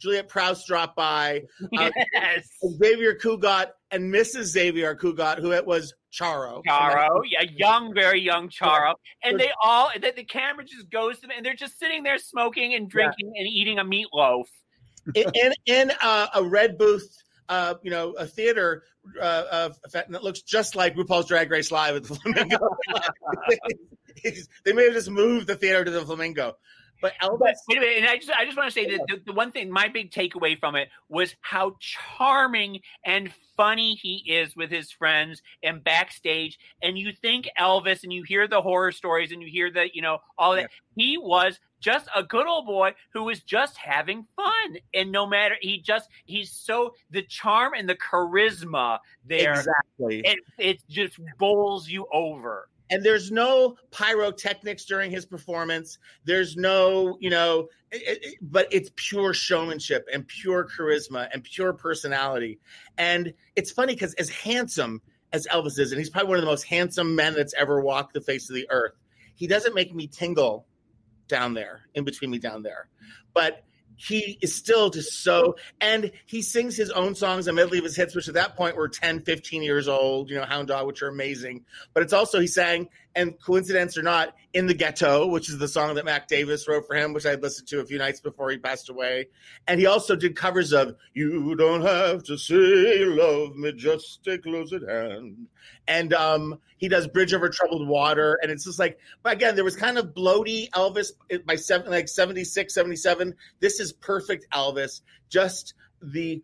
Juliet Prowse dropped by. Uh, yes. Xavier Cugat and Mrs. Xavier Cugat, who it was Charo. Charo, yeah, young, very young Charo. And they all, the, the camera just goes to them, and they're just sitting there smoking and drinking yeah. and eating a meatloaf. In, in, in uh, a red booth uh, you know, a theater uh, it looks just like RuPaul's Drag Race Live at the Flamingo. they may have just moved the theater to the Flamingo. But Elvis. But, wait a minute, and I just I just want to say that the, the, one thing, my big takeaway from it was how charming and funny he is with his friends and backstage. And you think Elvis, and you hear the horror stories, and you hear the you know all that. Yeah. He was just a good old boy who was just having fun. And no matter he just he's so the charm and the charisma there exactly it, it just bowls you over. And there's no pyrotechnics during his performance. There's no, you know, it, it, but it's pure showmanship and pure charisma and pure personality. And it's funny because as handsome as Elvis is, and he's probably one of the most handsome men that's ever walked the face of the earth, he doesn't make me tingle down there, in between me down there. But he is still just so and he sings his own songs a medley of his hits which at that point were 10 15 years old you know hound dog which are amazing. But it's also he sang and coincidence or not in the ghetto which is the song that mac davis wrote for him which i listened to a few nights before he passed away. And he also did covers of you don't have to say love me just stay close at hand. And um, he does bridge over troubled water. And it's just like but again there was kind of bloaty elvis by seven like 76 77 this is perfect elvis. Just the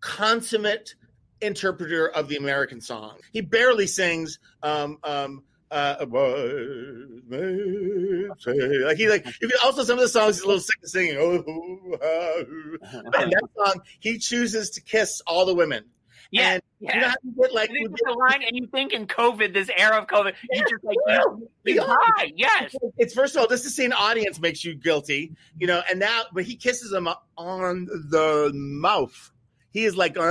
consummate interpreter of the american song. He barely sings um, um, uh, like he like also some of the songs he's a little sick of singing. Oh, and that song he chooses to kiss all the women. Yeah, and yeah. You know you get like you get, the line, and you think in COVID, this era of COVID, yeah, you just like you, you high. Yes, it's first of all, just to see an audience makes you guilty, you know. And now, but he kisses him on the mouth. He is like.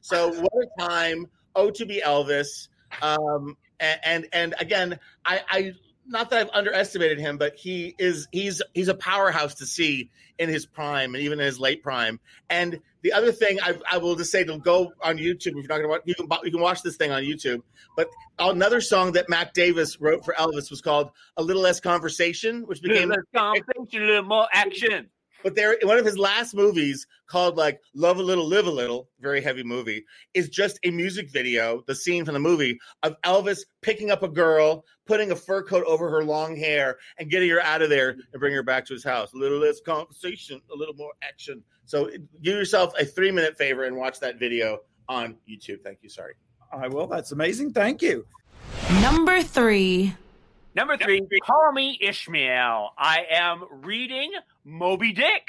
So what a time! Oh, to be Elvis. Um, and, and and again, I, I not that I've underestimated him, but he is he's he's a powerhouse to see in his prime and even in his late prime. And the other thing I, I will just say to go on YouTube if you're not going to watch, you can you can watch this thing on YouTube. But another song that Mac Davis wrote for Elvis was called "A Little Less Conversation," which became a little conversation, a little more action. But there, one of his last movies called like "Love a Little, Live a Little," very heavy movie, is just a music video, the scene from the movie of Elvis picking up a girl, putting a fur coat over her long hair, and getting her out of there and bringing her back to his house. A little less conversation, a little more action. So do yourself a three-minute favor and watch that video on YouTube. Thank you. Sorry. I will. That's amazing. Thank you. Number three. Number three, call me Ishmael. I am reading Moby Dick.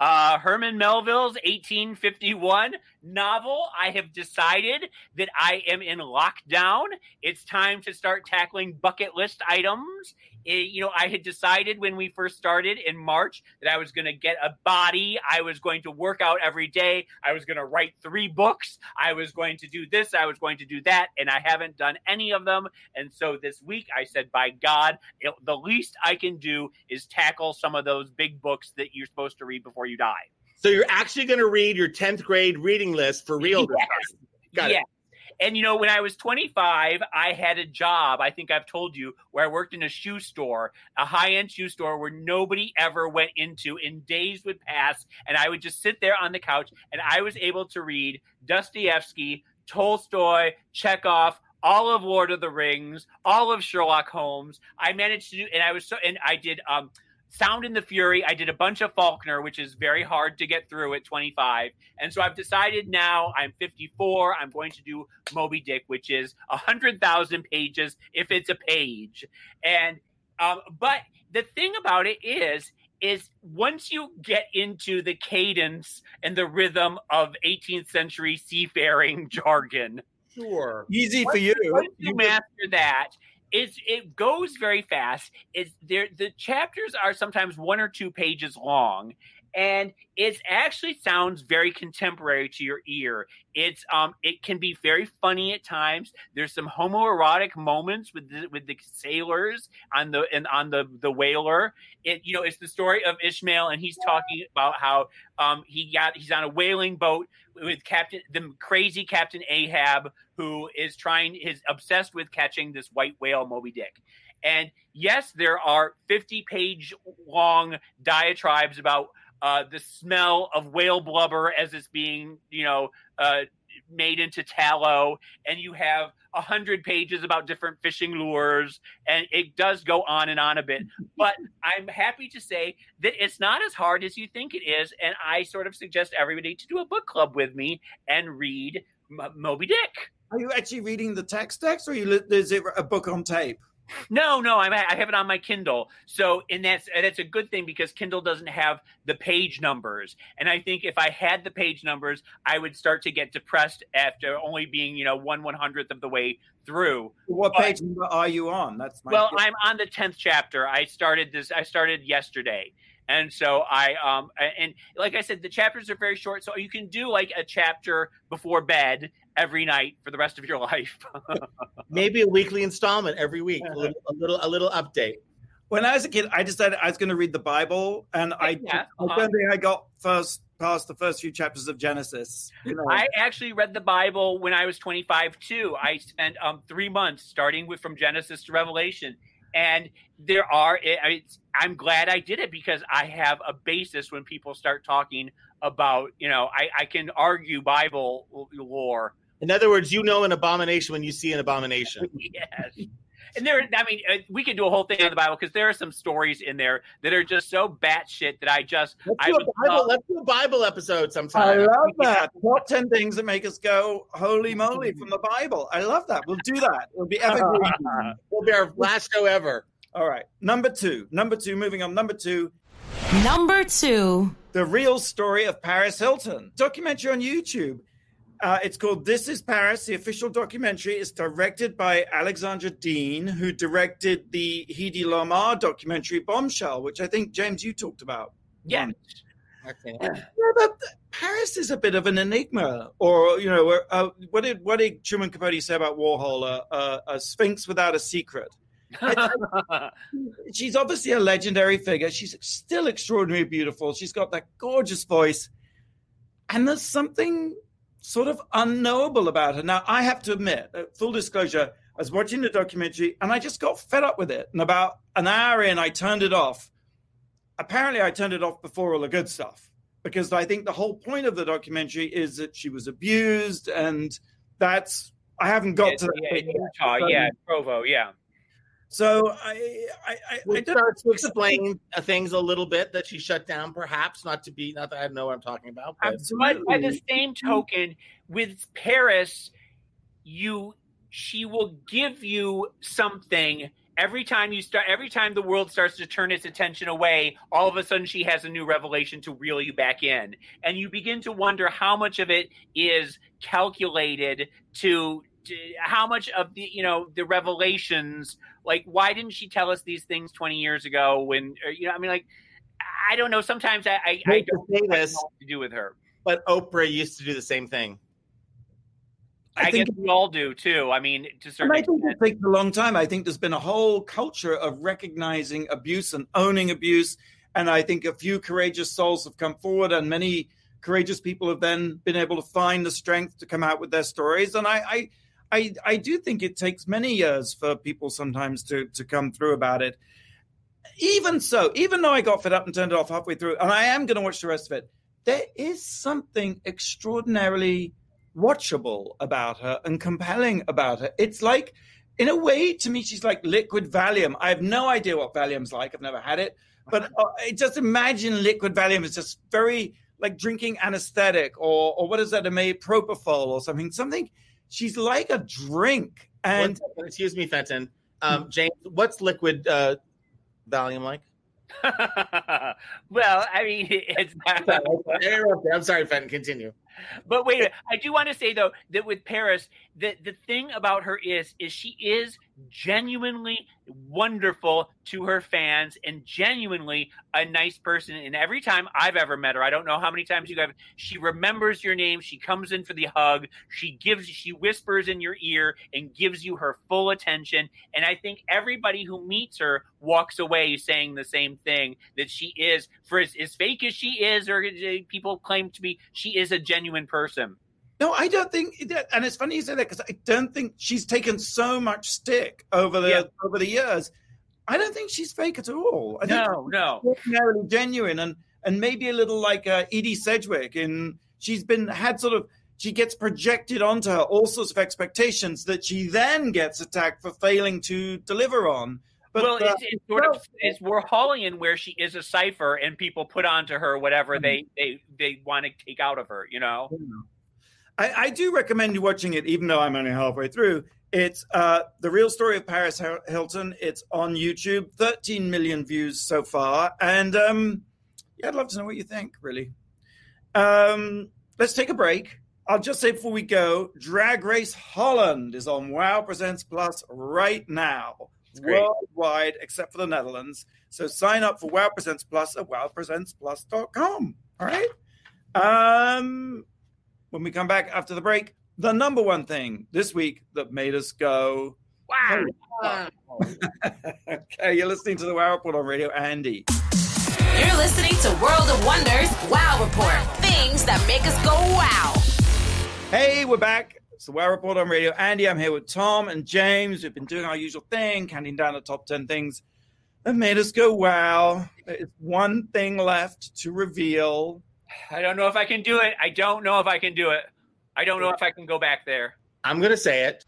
Uh, Herman Melville's 1851 novel. I have decided that I am in lockdown. It's time to start tackling bucket list items it, you know, I had decided when we first started in March that I was going to get a body. I was going to work out every day. I was going to write three books. I was going to do this. I was going to do that. And I haven't done any of them. And so this week I said, by God, it, the least I can do is tackle some of those big books that you're supposed to read before you die. So you're actually going to read your 10th grade reading list for real yes. Got yes. it. And you know, when I was 25, I had a job. I think I've told you where I worked in a shoe store, a high-end shoe store where nobody ever went into. And days would pass, and I would just sit there on the couch, and I was able to read Dostoevsky, Tolstoy, Chekhov, all of Lord of the Rings, all of Sherlock Holmes. I managed to do, and I was so, and I did um, Sound and the Fury. I did a bunch of Faulkner, which is very hard to get through at 25. And so I've decided now I'm 54. I'm going to do Moby Dick, which is 100,000 pages if it's a page. And, um, but the thing about it is, is once you get into the cadence and the rhythm of 18th century seafaring jargon, Sure. Easy for you. once you master that, it's it goes very fast. It's there. The chapters are sometimes one or two pages long, and it actually sounds very contemporary to your ear. It's um, it can be very funny at times. There's some homoerotic moments with the, with the sailors on the and on the the whaler. It you know it's the story of Ishmael, and he's talking about how um he got he's on a whaling boat with Captain the crazy Captain Ahab, who is trying is obsessed with catching this white whale Moby Dick. And yes, there are 50 page long diatribes about uh, the smell of whale blubber as it's being, you know, uh, made into tallow, and you have a hundred pages about different fishing lures, and it does go on and on a bit. But I'm happy to say that it's not as hard as you think it is, and I sort of suggest everybody to do a book club with me and read M- Moby Dick. Are you actually reading the text text, or you, is it a book on tape? No, no, I'm, I have it on my Kindle. So, and that's that's a good thing because Kindle doesn't have the page numbers. And I think if I had the page numbers, I would start to get depressed after only being, you know, one one hundredth of the way through. What But- page number are you on? That's my Well, I'm on the tenth chapter. I started this. I started yesterday, and so I um and like I said, the chapters are very short, so you can do like a chapter before bed every night for the rest of your life. Maybe a weekly installment every week. A little, a little, a little update. when I was a kid, I decided I was going to read the Bible, and I, Yeah, I uh-huh. don't think I got first past the first few chapters of Genesis. You know, I actually read the Bible when I was 25 too. I spent um, three months starting with from Genesis to Revelation, and there are. Eh, it's, I'm glad I did it because I have a basis when people start talking about. You know, I, I can argue Bible lore. In other words, you know an abomination when you see an abomination. Yes. And there, I mean, uh, we could do a whole thing on the Bible because there are some stories in there that are just so batshit that I just, Let's I do, would a Bible, love- let's do a Bible episode I love that. Top 10 things that make us go, holy moly, from the Bible. I love that. We'll do that. It'll be evergreen. Will be our last show ever. All right. Number two. Number two, moving on. Number two, Number two. the real story of Paris Hilton. Documentary on YouTube. Uh, it's called This is Paris. The official documentary is directed by Alexandra Dean, who directed the Hedy Lamarr documentary Bombshell, which I think, James, you talked about. yeah. Okay. Yeah, but Paris is a bit of an enigma, or you know, uh, what did what did Truman Capote say about Warhol? Uh, uh, a sphinx without a secret. She's obviously a legendary figure. She's still extraordinarily beautiful. She's got that gorgeous voice, and there's something sort of unknowable about her. Now, I have to admit, uh, full disclosure, I was watching the documentary and I just got fed up with it. And about an hour in, I turned it off. Apparently, I turned it off before all the good stuff because I think the whole point of the documentary is that she was abused, and that's I haven't got to yeah, bit yet. Utah, yeah, Provo, yeah. So I, I, I, I We start to explain uh, things a little bit that she shut down, perhaps not to be. Not that I know what I'm talking about, but But by the same token, with Paris, you she will give you something every time you start every time the world starts to turn its attention away all of a sudden she has a new revelation to reel you back in and you begin to wonder how much of it is calculated to, to how much of the you know the revelations like why didn't she tell us these things 20 years ago when or, you know i mean like i don't know sometimes i i, I don't say quite this, what to do with her but Oprah used to do the same thing. I, I think guess we all do too. I mean, to certain I think extent. it takes a long time. I think there's been a whole culture of recognizing abuse and owning abuse. And I think a few courageous souls have come forward, and many courageous people have then been able to find the strength to come out with their stories. And I, I, I, I do think it takes many years for people sometimes to to come through about it. Even so, even though I got fed up and turned it off halfway through, and I am going to watch the rest of it, there is something extraordinarily watchable about her and compelling about her. It's like, in a way, to me, she's like liquid Valium. I have no idea what Valium's like. I've never had it. but uh, just imagine liquid Valium is just very like drinking anesthetic or or what is that? A propofol or something. Something. She's like a drink. And One- excuse me, Fenton. Um, James, what's liquid uh, Valium like? well, I mean, it's not. I interrupted. I'm sorry, Fenton. Continue. But wait. I do want to say though that with Paris, the the thing about her is is she is genuinely wonderful to her fans and genuinely a nice person. And every time I've ever met her, I don't know how many times you have, she remembers your name. She comes in for the hug. She gives, she whispers in your ear and gives you her full attention. And I think everybody who meets her walks away saying the same thing that she is, for as, as fake as she is, or people claim to be, she is a genuine person. No, I don't think that, and it's funny you say that because I don't think she's taken so much stick over the Yeah. over the years. I don't think she's fake at all. I think No, no. ordinarily genuine and and maybe a little like uh, Edie Sedgwick in she's been had sort of she gets projected onto her all sorts of expectations that she then gets attacked for failing to deliver on. But well, uh, it's, it's sort of it's Warholian where she is a cipher and people put onto her whatever they they they want to take out of her. You know. I, I do recommend you watching it, even though I'm only halfway through. It's uh, the real story of Paris Hilton. It's on YouTube, 13 million views so far, and um, yeah, I'd love to know what you think. Really, um, let's take a break. I'll just say before we go, Drag Race Holland is on Wow Presents Plus right now, worldwide except for the Netherlands. So sign up for Wow Presents Plus at wowpresentsplus.com. All right. Um, when we come back after the break, the number one thing this week that made us go, Wow. okay, you're listening to the Wow Report on Radio Andy. You're listening to World of Wonders Wow Report. Things that make us go wow. Hey, we're back. It's the Wow Report on Radio Andy. I'm here with Tom and James. We've been doing our usual thing, counting down the top 10 things that made us go wow. There's one thing left to reveal. I don't know if I can do it. I don't know if I can do it. I don't know if I can go back there. I'm going to say it.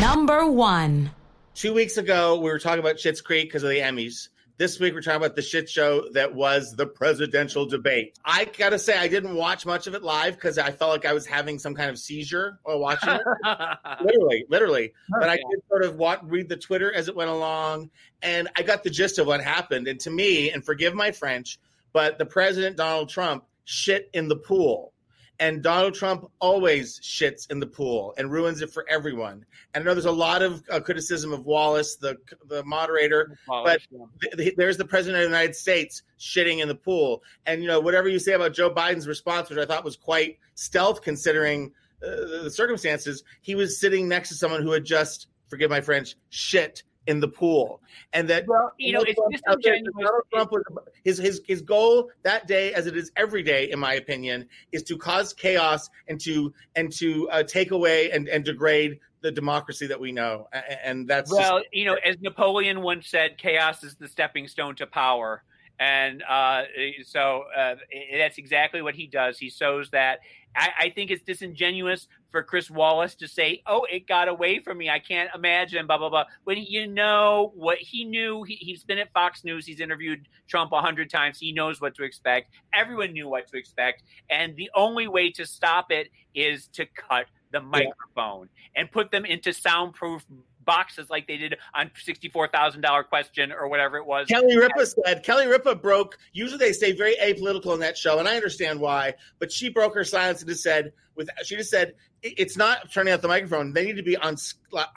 Number one. Two weeks ago, we were talking about Schitt's Creek because of the Emmys. This week, we're talking about the shit show that was the presidential debate. I gotta say, I didn't watch much of it live because I felt like I was having some kind of seizure while watching it. literally, literally. But I did sort of watch, read the Twitter as it went along, and I got the gist of what happened. And to me, and forgive my French, but the president Donald Trump shit in the pool. And Donald Trump always shits in the pool and ruins it for everyone. And I know there's a lot of uh, criticism of Wallace, the the moderator, but th- th- there's the president of the United States shitting in the pool. And you know, whatever you say about Joe Biden's response, which I thought was quite stealth considering uh, the circumstances, he was sitting next to someone who had just, forgive my French, shit in the pool, and that well, you know, it's Trump- Donald Trump was, his his his goal that day, as it is every day, in my opinion, is to cause chaos and to and to uh, take away and and degrade the democracy that we know, A- a- and that's just- Well, you know, as Napoleon once said, chaos is the stepping stone to power. And uh, so uh, that's exactly what he does. He sows that. I, I think it's disingenuous for Chris Wallace to say, "Oh, it got away from me. I can't imagine." Blah blah blah. When you know what he knew, he, he's been at Fox News. He's interviewed Trump a hundred times. He knows what to expect. Everyone knew what to expect, and the only way to stop it is to cut the microphone and put them into soundproof boxes like they did on $64,000 question or whatever it was. Kelly Ripa said Kelly Ripa broke. Usually they stay very apolitical in that show, and I understand why. But she broke her silence and just said, "With she just said it's not turning out the microphone. They need to be on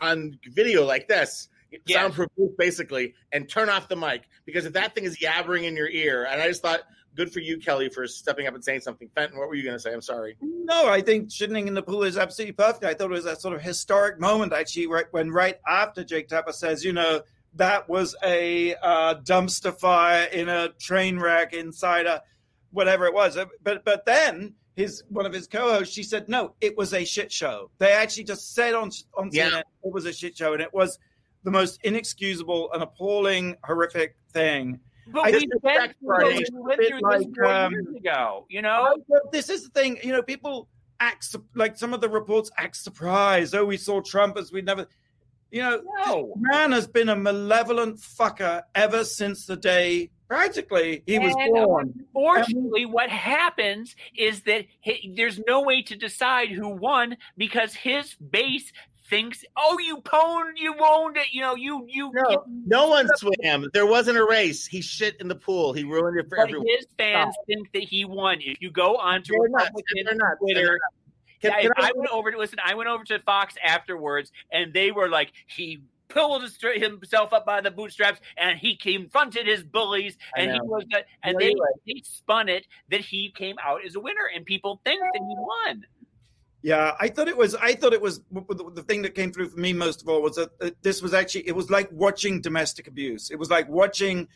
on video like this, Yes. soundproof basically, and turn off the mic because if that thing is yabbering in your ear, and I just thought." Good for you, Kelly, for stepping up and saying something. Fenton, what were you going to say? I'm sorry. No, I think shitting in the pool is absolutely perfect. I thought it was a sort of historic moment, actually, right when right after Jake Tapper says, you know, that was a uh, dumpster fire in a train wreck inside a whatever it was. But but then his one of his co-hosts, she said, no, it was a shit show. They actually just said on on Yeah. CNN it was a shit show, and it was the most inexcusable and appalling, horrific thing. But I we just went through, this- we went through like, this four um, years ago, you know? This is the thing, you know, people act su- like some of the reports act surprised. Oh, we saw Trump as we never, you know, No. man has been a malevolent fucker ever since the day Practically, he was born. Unfortunately, what happens is that he, there's no way to decide who won because his base thinks, "Oh, you pwned, you owned it. You know, you you." No, you no one swam. There wasn't a race. He shit in the pool. He ruined it for but everyone. his fans think that he won. If you go onto They're nuts. Republican They're nuts. They're Twitter, Can- I, can I- I went over to listen. I went over to Fox afterwards, and they were like, he pulled his, himself up by the bootstraps, and he confronted his bullies, and he was and No, they they spun it that he came out as a winner, and people think that he won. Yeah, I thought it was. I thought it was the thing that came through for me most of all was that this was actually. It was like watching domestic abuse. It was like watching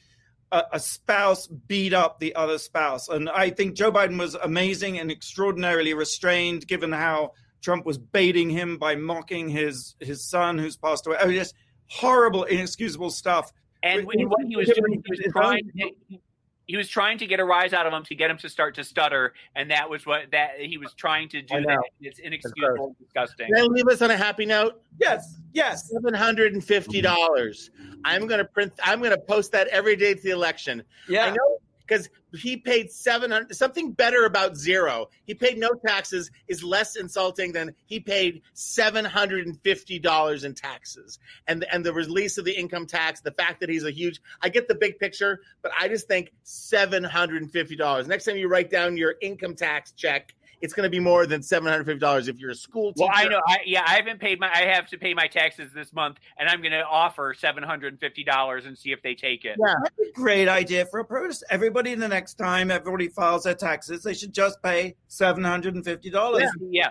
a, a spouse beat up the other spouse. And I think Joe Biden was amazing and extraordinarily restrained, given how Trump was baiting him by mocking his his son who's passed away. Oh, yes, horrible, inexcusable stuff. And Wait, what he was doing, he was trying. To, he was trying to get a rise out of him to get him to start to stutter, and that was what that he was trying to do. That it's inexcusable, and disgusting. Can I leave us on a happy note? Yes, yes. Seven hundred and fifty dollars. I'm gonna print. I'm gonna post that every day to the election. Yeah. I know because he paid seven hundred. Something better about zero. He paid no taxes is less insulting than he paid seven hundred and fifty dollars in taxes. And and the release of the income tax, the fact that he's a huge. I get the big picture, but I just think seven hundred and fifty dollars. Next time you write down your income tax check. It's going to be more than seven hundred fifty dollars if you're a school teacher. Well, I know. I, yeah, I haven't paid my. I have to pay my taxes this month, and I'm going to offer seven hundred and fifty dollars and see if they take it. Yeah. That's a great idea for a protest. Everybody, the next time everybody files their taxes, they should just pay seven hundred and fifty dollars. Yeah.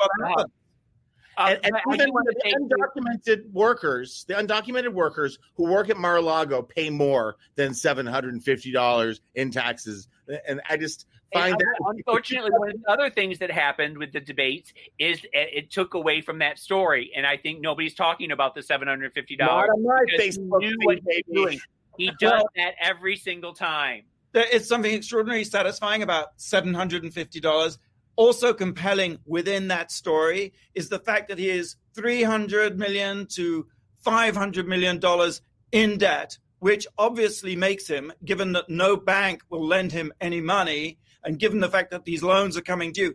Uh, and, and I- I even do the take- undocumented workers, the undocumented workers who work at Mar-a-Lago pay more than seven hundred and fifty dollars in taxes, and I just find And that unfortunately, one of the other things that happened with the debates is it, it took away from that story, and I think nobody's talking about the seven hundred fifty not dollars. on my he Facebook what feed, he was doing. He does that every single time. There is something extraordinarily satisfying about seven hundred and fifty dollars. Also compelling within that story is the fact that he is three hundred million to five hundred million dollars in debt, which obviously makes him, given that no bank will lend him any money, and given the fact that these loans are coming due,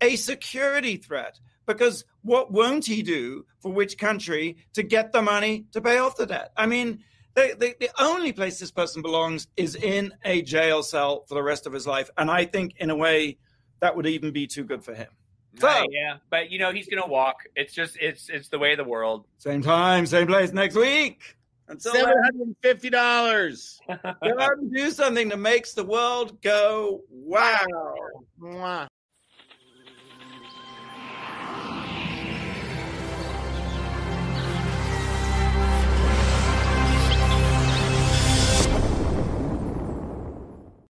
a security threat. Because what won't he do for which country to get the money to pay off the debt? I mean, the, the, the only place this person belongs is in a jail cell for the rest of his life. And I think, in a way, that would even be too good for him. So- Right, yeah, but you know he's going to walk. It's just it's it's the way of the world. Same time, same place next week. Until Seven then, hundred and fifty dollars. go out and do something that makes the world go wow. Mwah.